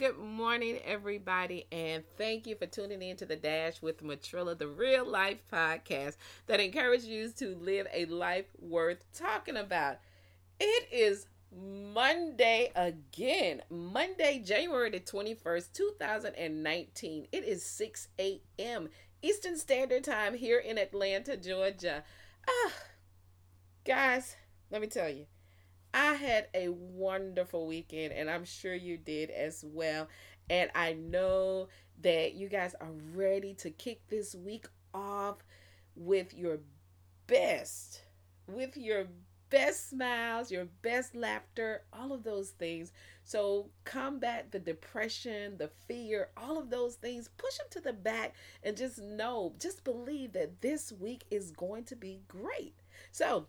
Good morning, everybody, and thank you for tuning in to the Dash with Matrilla, the real life podcast that encourages you to live a life worth talking about. It is Monday again, Monday, January the 21st, 2019. It is 6 a.m. Eastern Standard Time here in Atlanta, Georgia. Ah, guys, let me tell you. I had a wonderful weekend, and I'm sure you did as well. And I know that you guys are ready to kick this week off with your best, with your best smiles, your best laughter, all of those things. So combat the depression, the fear, all of those things. Push them to the back and just know, just believe that this week is going to be great. So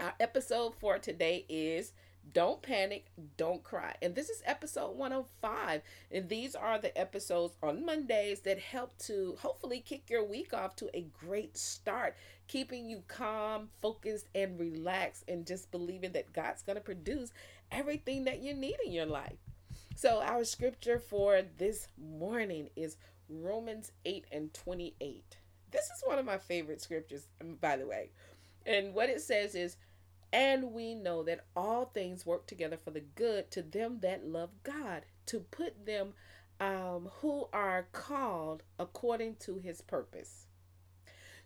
our episode for today is Don't Panic, Don't Cry. And this is episode 105. And these are the episodes on Mondays that help to hopefully kick your week off to a great start, keeping you calm, focused, and relaxed, and just believing that God's going to produce everything that you need in your life. So, our scripture for this morning is Romans 8 and 28. This is one of my favorite scriptures, by the way. And what it says is, and we know that all things work together for the good to them that love God, to put them um, who are called according to his purpose.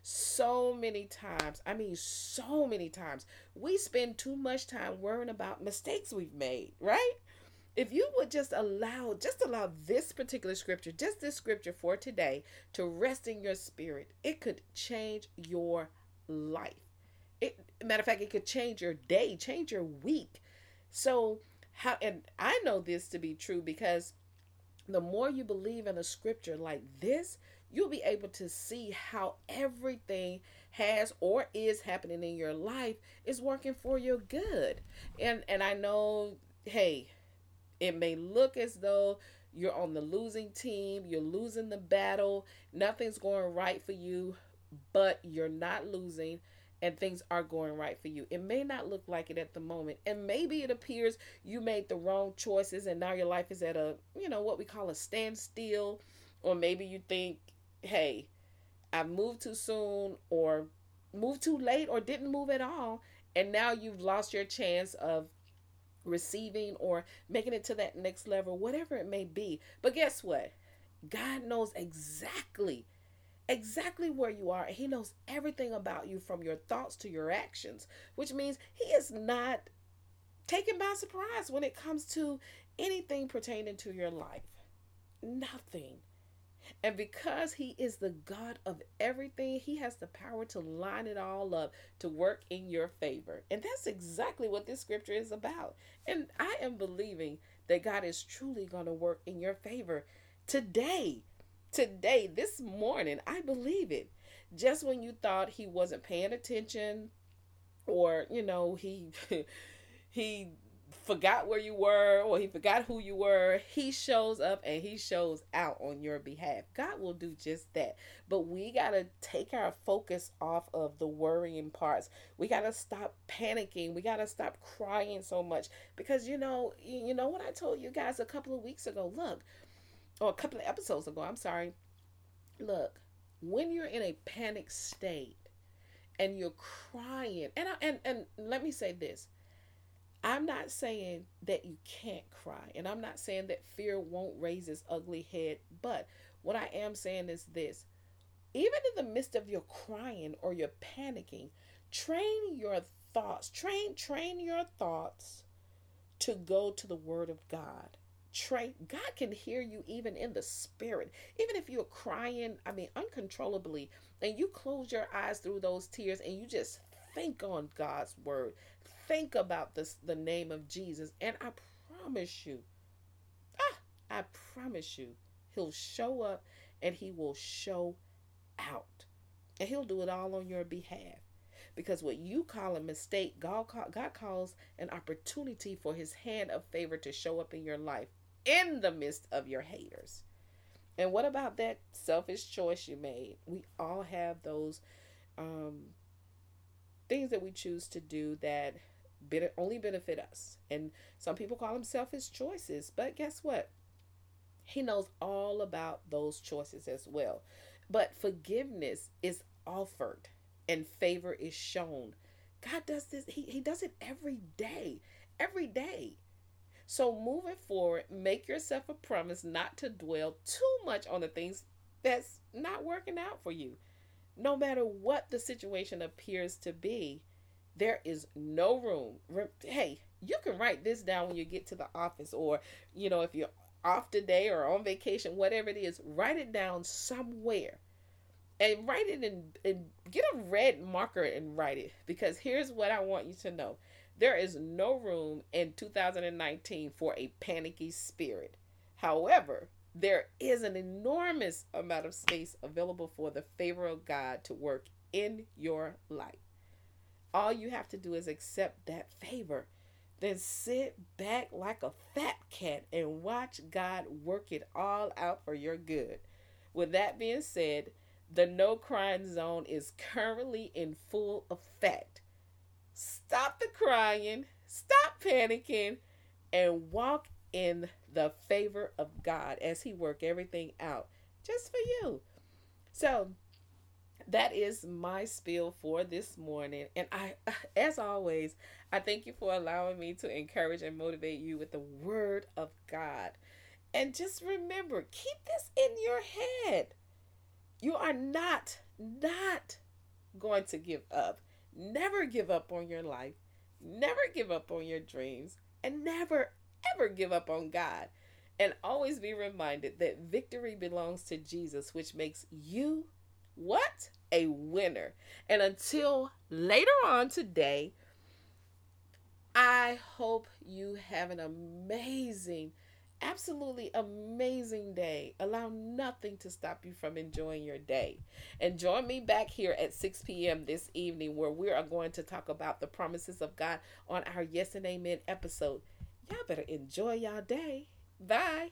So many times, I mean, so many times, we spend too much time worrying about mistakes we've made, right? If you would just allow, just allow this particular scripture, just this scripture for today to rest in your spirit, it could change your life. It, matter of fact, it could change your day, change your week. So how and I know this to be true because the more you believe in a scripture like this, you'll be able to see how everything has or is happening in your life is working for your good. And and I know, hey, it may look as though you're on the losing team, you're losing the battle, nothing's going right for you, but you're not losing and things are going right for you. It may not look like it at the moment. And maybe it appears you made the wrong choices and now your life is at a, you know, what we call a standstill. Or maybe you think, hey, I moved too soon or moved too late or didn't move at all. And now you've lost your chance of receiving or making it to that next level, whatever it may be. But guess what? God knows exactly exactly where you are he knows everything about you from your thoughts to your actions which means he is not taken by surprise when it comes to anything pertaining to your life nothing and because he is the God of everything, he has the power to line it all up to work in your favor. And that's exactly what this scripture is about. And I am believing that God is truly going to work in your favor today today, this morning. I believe it. Just when you thought he wasn't paying attention or, you know, he he forgot where you were or he forgot who you were, he shows up and he shows out on your behalf. God will do just that. But we got to take our focus off of the worrying parts. We got to stop panicking. We got to stop crying so much because you know, you know what I told you guys a couple of weeks ago. Look, or a couple of episodes ago, I'm sorry. Look, when you're in a panic state and you're crying, and I, and and let me say this. I'm not saying that you can't cry, and I'm not saying that fear won't raise its ugly head, but what I am saying is this. Even in the midst of your crying or your panicking, train your thoughts, train train your thoughts to go to the word of God train god can hear you even in the spirit. Even if you're crying i mean uncontrollably and you close your eyes through those tears and you just think on god's word. Think about this the name of jesus. And i promise you ah, i promise you he'll show up and he will show out. And he'll do it all on your behalf. Because what you call a mistake god, call, god calls an opportunity for his hand of favor to show up in your life in the midst of your haters. And what about that selfish choice you made? We all have those um, things that we choose to do that only benefit us. And some people call them selfish choices. But guess what? He knows all about those choices as well. But forgiveness is offered and favor is shown. God does this, He, he does it every day. Every day. So moving forward, make yourself a promise not to dwell too much on the things that's not working out for you. No matter what the situation appears to be, there is no room. Hey, you can write this down when you get to the office, or you know, if you're off today or on vacation, whatever it is, write it down somewhere and write it in, and get a red marker and write it because here's what I want you to know there is no room in 2019 for a panicky spirit. However, there is an enormous amount of space available for the favor of God to work in your life. All you have to do is accept that favor. Then sit back like a fat cat and watch God work it all out for your good. With that being said, the no crying zone is currently in full effect. Stop the crying, stop panicking, and walk in the favor of God as He work everything out just for you. So that is my spiel for this morning. And I, as always, I thank you for allowing me to encourage and motivate you with the Word of God. And just remember, keep this in your head. You are not, not going to give up. Never give up on your life. Never give up on your dreams. And never, ever give up on God. And always be reminded that victory belongs to Jesus, which makes you what? A winner. And until later on today, I hope you have an amazing, absolutely amazing day. Allow nothing to stop you from enjoying your day. And join me back here at 6 p.m. this evening where we are going to talk about the promises of God on our Yes and Amen episode. Y'all better enjoy y'all day. Bye.